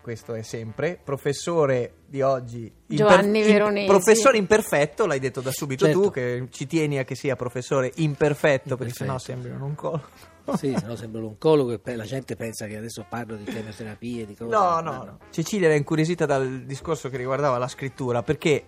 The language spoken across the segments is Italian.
questo è sempre. Professore di oggi... Giovanni Veronesi. professore imperfetto, l'hai detto da subito Certo. tu, che ci tieni a che sia professore imperfetto, perché Imperfetto. sennò sembri un oncologo. Sì, se no sembra l'oncologo e la gente pensa che adesso parlo di chemioterapie, di cose. No, no, no. Cecilia era incuriosita dal discorso che riguardava la scrittura, perché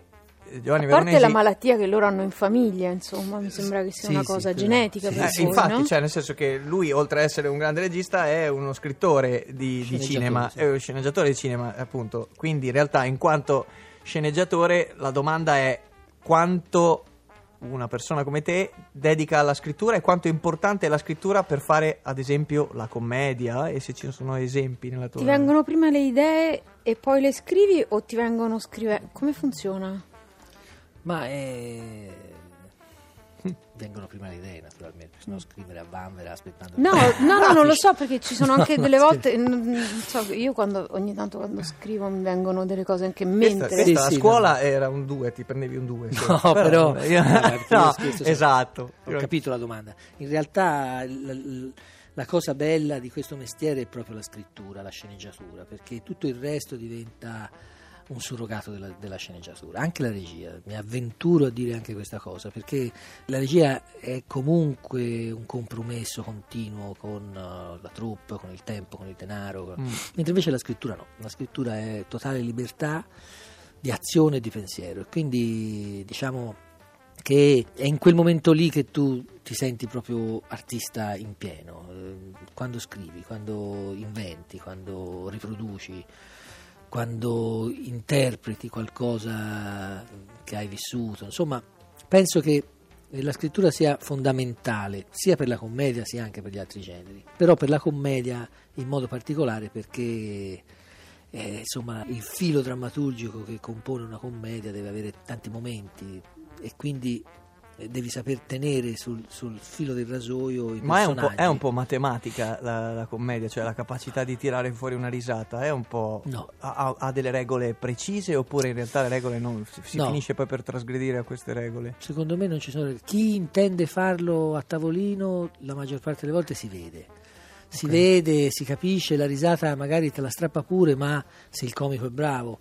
Giovanni A parte Veronesi... la malattia che loro hanno in famiglia, insomma, mi sembra che sia Sì, una sì, cosa quello- genetica sì. per Eh, voi, infatti, no? cioè, nel senso che lui, oltre ad essere un grande regista, è uno scrittore di, di cinema, sì. è uno sceneggiatore di cinema, appunto. Quindi, in realtà, in quanto sceneggiatore, la domanda è quanto una persona come te dedica alla scrittura e quanto è importante è la scrittura per fare, ad esempio, la commedia e se ci sono esempi nella tua Ti vengono prima le idee e poi le scrivi o ti vengono scrive? Come funziona? Ma eh, vengono prima le idee, naturalmente, se no scrivere a vanvera aspettando. No, no, no, non lo so perché ci sono anche delle No, volte. n- n- so, io quando, ogni tanto quando scrivo mi vengono delle cose anche in Questa, mente. questa Sì, a sì, scuola no. era un 2, ti prendevi un 2. No, però- io- Guarda, no, io scherzo, sì. esatto. Ho capito la domanda. In realtà l- l- la cosa bella di questo mestiere è proprio la scrittura, la sceneggiatura, perché tutto il resto diventa un surrogato della, della sceneggiatura, anche la regia. Mi avventuro a dire anche questa cosa, perché la regia è comunque un compromesso continuo con eh, la troupe, con il tempo, con il denaro, Mm. mentre invece la scrittura no, la scrittura è totale libertà di azione e di pensiero e quindi diciamo che è in quel momento lì che tu ti senti proprio artista in pieno, eh, quando scrivi, quando inventi, quando riproduci, quando interpreti qualcosa che hai vissuto, insomma penso che la scrittura sia fondamentale sia per la commedia sia anche per gli altri generi, però per la commedia in modo particolare perché eh, insomma il filo drammaturgico che compone una commedia deve avere tanti momenti e quindi devi saper tenere sul, sul filo del rasoio i Ma è un, è un po' matematica la, la commedia, cioè la capacità di tirare fuori una risata, è un po'... No. Ha, ha- delle regole precise oppure in realtà le regole non... Si, si No. finisce poi per trasgredire a queste regole? Secondo me non ci sono. Chi intende farlo a tavolino, la maggior parte delle volte si vede. Si Ok. vede, si capisce, la risata magari te la strappa pure, ma se il comico è bravo.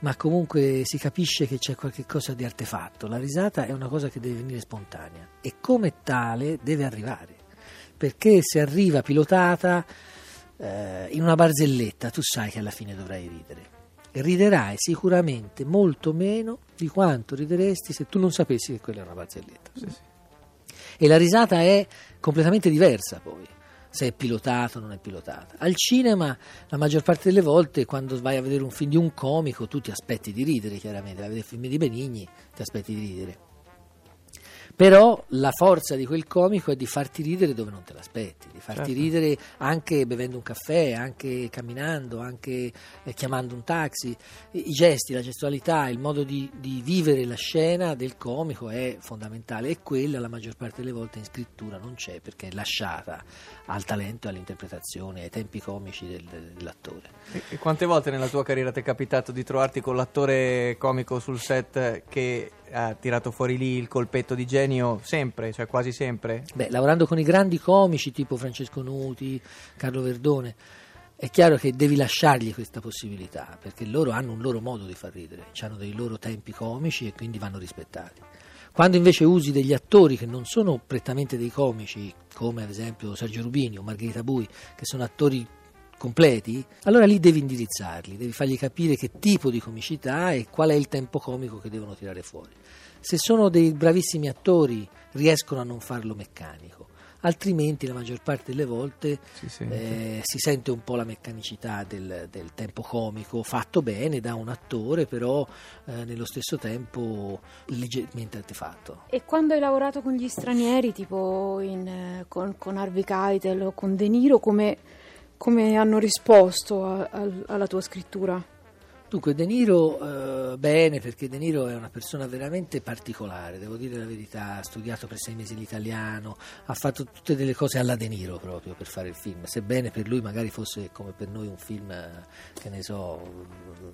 Ma comunque si capisce che c'è qualche cosa di artefatto. La risata è una cosa che deve venire spontanea e come tale deve arrivare. Perché se arriva pilotata eh, in una barzelletta, tu sai che alla fine dovrai ridere. Riderai sicuramente molto meno di quanto rideresti se tu non sapessi che quella è una barzelletta. E la risata è completamente diversa poi, se è pilotata o non è pilotata. Al cinema, la maggior parte delle volte, quando vai a vedere un film di un comico, tu ti aspetti di ridere, chiaramente. Vai a vedere film di Benigni, ti aspetti di ridere. Però la forza di quel comico è di farti ridere dove non te l'aspetti, di farti Certo. ridere anche bevendo un caffè, anche camminando, anche eh, chiamando un taxi. I i gesti, la gestualità, il modo di, di vivere la scena del comico è fondamentale e quella la maggior parte delle volte in scrittura non c'è perché è lasciata al talento, all'interpretazione, ai tempi comici del- del- dell'attore. E, e quante volte nella tua carriera ti è capitato di trovarti con l'attore comico sul set che ha tirato fuori lì il colpetto di genio? Sempre, cioè quasi sempre? Beh, lavorando con i grandi comici tipo Francesco Nuti, Carlo Verdone, è chiaro che devi lasciargli questa possibilità, perché loro hanno un loro modo di far ridere, hanno dei loro tempi comici e quindi vanno rispettati. Quando invece usi degli attori che non sono prettamente dei comici, come ad esempio Sergio Rubini o Margherita Bui, che sono attori completi, allora lì devi indirizzarli, devi fargli capire che tipo di comicità e qual è il tempo comico che devono tirare fuori. Se sono dei bravissimi attori riescono a non farlo meccanico, altrimenti la maggior parte delle volte Si sente. eh, si sente un po' la meccanicità del, del tempo comico fatto bene da un attore, però eh, nello stesso tempo leggermente artefatto. E quando hai lavorato con gli stranieri, tipo in, eh, con, con Harvey Keitel o con De Niro, come, come hanno risposto a- al- alla tua scrittura? Dunque, De Niro, eh, bene, perché De Niro è una persona veramente particolare, devo dire la verità, ha studiato per sei mesi l'italiano, ha fatto tutte delle cose alla De Niro proprio per fare il film, sebbene per lui magari fosse come per noi un film, che ne so,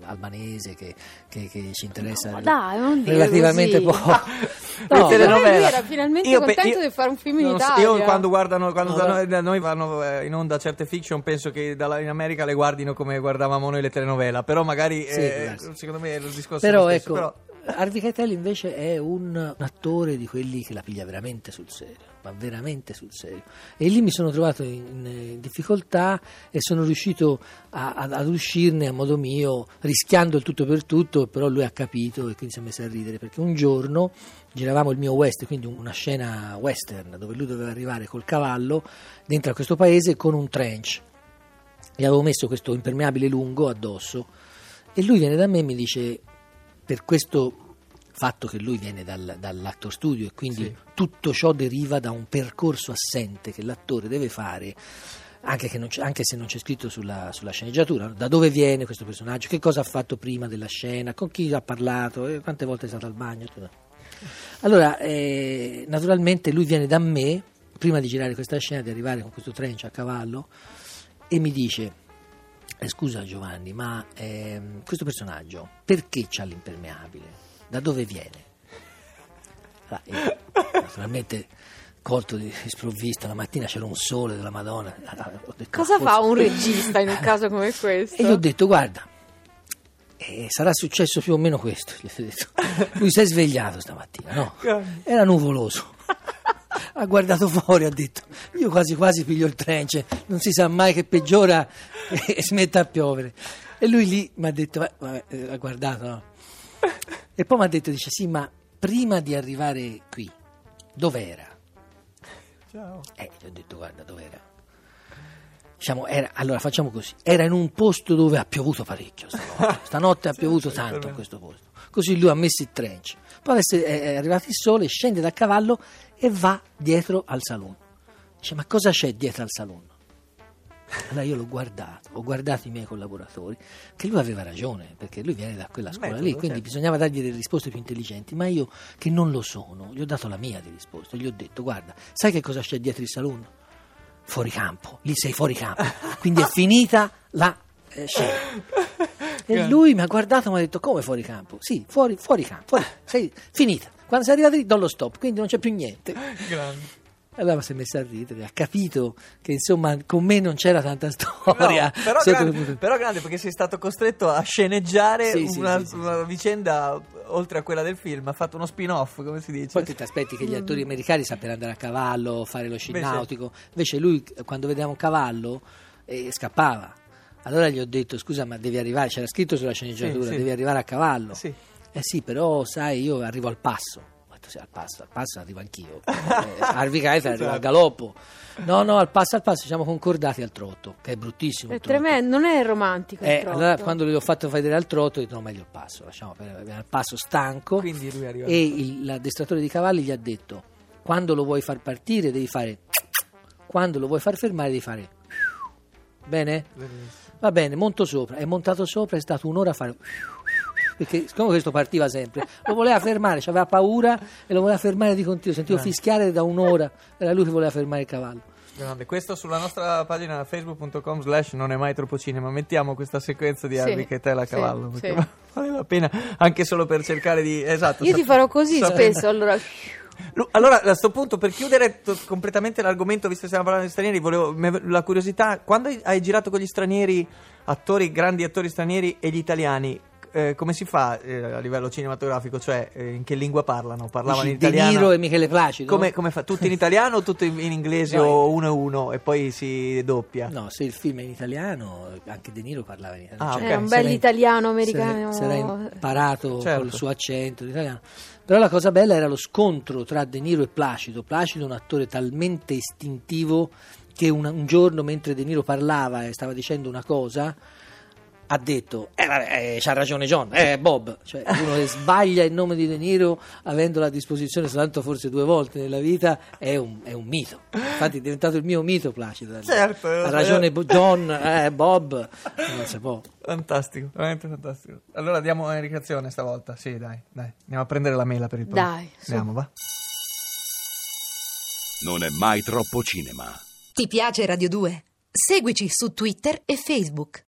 albanese, che, che- che ci interessa ma dai, relativamente così. poco. No, lui era finalmente Io pe- contento io- di fare un film in lo so, Italia. Io quando guardano, quando No, da no. noi, da noi vanno eh, in onda certe fiction, penso che dalla- in America le guardino come guardavamo noi le telenovela. Però magari eh, secondo me il discorso è Però lo stesso. ecco, però- Harvey Keitel invece è un, un attore di quelli che la piglia veramente sul serio, ma veramente sul serio. E lì mi sono trovato in, in difficoltà e sono riuscito a- ad, ad uscirne a modo mio, rischiando il tutto per tutto, però lui ha capito e quindi si è messo a ridere, perché un giorno giravamo il mio western, quindi una scena western, dove lui doveva arrivare col cavallo dentro a questo paese con un trench. Gli avevo messo questo impermeabile lungo addosso e lui viene da me e mi dice, per questo fatto che lui viene dal, dall'actor studio e quindi Sì. tutto ciò deriva da un percorso assente che l'attore deve fare, anche, anche se non c'è scritto sulla, sulla sceneggiatura, da dove viene questo personaggio, che cosa ha fatto prima della scena, con chi ha parlato, eh, quante volte è stato al bagno. tutto. Allora, eh, naturalmente lui viene da me, prima di girare questa scena, di arrivare con questo trench a cavallo, e mi dice, eh, scusa Giovanni, ma ehm, questo personaggio perché c'ha l'impermeabile? Da dove viene? Ah, io, naturalmente colto di sprovvista, la mattina c'era un sole della Madonna. ah, ho detto, Cosa forse- fa un regista in un caso come questo? E gli ho detto, guarda, eh, sarà successo più o meno questo. Lui si è svegliato stamattina, no? Era nuvoloso. Ha guardato fuori, ha detto, io quasi quasi piglio il trench, non si sa mai che peggiora e smetta a piovere. E lui lì mi ha detto, "Beh, vabbè, eh, ha guardato, no? E poi mi ha detto, dice, sì, ma prima di arrivare qui, dov'era? Ciao. Eh, gli ho detto, guarda, dov'era? Diciamo, era, allora facciamo così, era in un posto dove ha piovuto parecchio stanotte, stanotte ha piovuto tanto in questo posto. Così lui ha messo il trench, poi è, arrivato il sole, scende dal cavallo e va dietro al saloon. Dice, ma cosa c'è dietro al saloon? Allora io l'ho guardato, ho guardato i miei collaboratori, che lui aveva ragione, perché lui viene da quella scuola Metodo, lì, quindi certo. bisognava dargli delle risposte più intelligenti, ma io che non lo sono, gli ho dato la mia di risposta, gli ho detto, guarda, sai che cosa c'è dietro il saloon? Fuori campo, lì sei fuori campo, quindi è finita la eh, scena. E lui mi ha guardato e mi ha detto, come fuori campo? Sì, fuori, fuori campo, fuori, sei finita. Quando sei arrivato lì do lo stop, quindi non c'è più niente. Grande. Allora si è messo a ridere, ha capito che insomma con me non c'era tanta storia. No, però, grande, però grande perché sei stato costretto a sceneggiare Sì, una, sì, sì, una vicenda oltre a quella del film. Ha fatto uno spin-off, come si dice. Poi ti aspetti che gli attori americani sappiano andare a cavallo, fare lo sci nautico. Invece lui quando vedeva un cavallo eh, scappava. Allora gli ho detto scusa ma devi arrivare, c'era scritto sulla sceneggiatura, devi arrivare a cavallo. Eh sì, però sai io arrivo al passo. Detto sì, al passo, al passo arrivo anch'io. Eh, Harvey Keitel arriva al galoppo. No, no, al passo, al passo, siamo concordati al trotto, che è bruttissimo. È tremendo, non è romantico. il Eh, trotto. allora quando gli ho fatto vedere al trotto ho detto no meglio il passo, lasciamo perdere al passo stanco Quindi lui arriva. e il- l'addestratore di cavalli gli ha detto quando lo vuoi far partire devi fare quando lo vuoi far fermare devi fare bene? Va bene, monto sopra, è montato sopra, è stato un'ora a fare perché siccome questo partiva sempre, lo voleva fermare, aveva paura e lo voleva fermare di continuo, sentivo fischiare da un'ora, era lui che voleva fermare il cavallo. Grande. Questo sulla nostra pagina facebook.com slash non è mai troppo cinema. Mettiamo questa sequenza di Sì, Harvey che te a sì, cavallo. Perché sì. vale la pena anche solo per cercare di. Esatto. Io ti sap- farò così sapere- spesso, allora... Allora, a questo punto, per chiudere to- completamente l'argomento, visto che stiamo parlando di stranieri, volevo, me- la curiosità, quando hai girato con gli stranieri, attori, grandi attori stranieri e gli italiani, eh, come si fa eh, a livello cinematografico? Cioè, eh, in che lingua parlano? Parlavano Dici in De italiano? Niro e Michele Placido? Come, come fa? Tutto in italiano o tutto in, in inglese No, o uno e uno e poi si doppia? No, se il film è in italiano, anche De Niro parlava in italiano. Ah, Cioè, ok. È un bel italiano americano. era imparato Certo. col suo accento di italiano. Però la cosa bella era lo scontro tra De Niro e Placido. Placido è un attore talmente istintivo che un, un giorno mentre De Niro parlava e stava dicendo una cosa, ha detto eh, vabbè, eh, c'ha ragione John, eh Bob, cioè uno che sbaglia il nome di De Niro avendolo a disposizione soltanto forse due volte nella vita è un, è un mito. Infatti è diventato il mio mito Placido. Certo, ha lo ragione so. John, eh, Bob, non si può. Fantastico, veramente fantastico. Allora diamo un'indicazione stavolta. Sì, dai, dai. Andiamo a prendere la mela per il pro. Dai, su. Andiamo, va. Non è mai troppo cinema. Ti piace Radio 2? Seguici su Twitter e Facebook.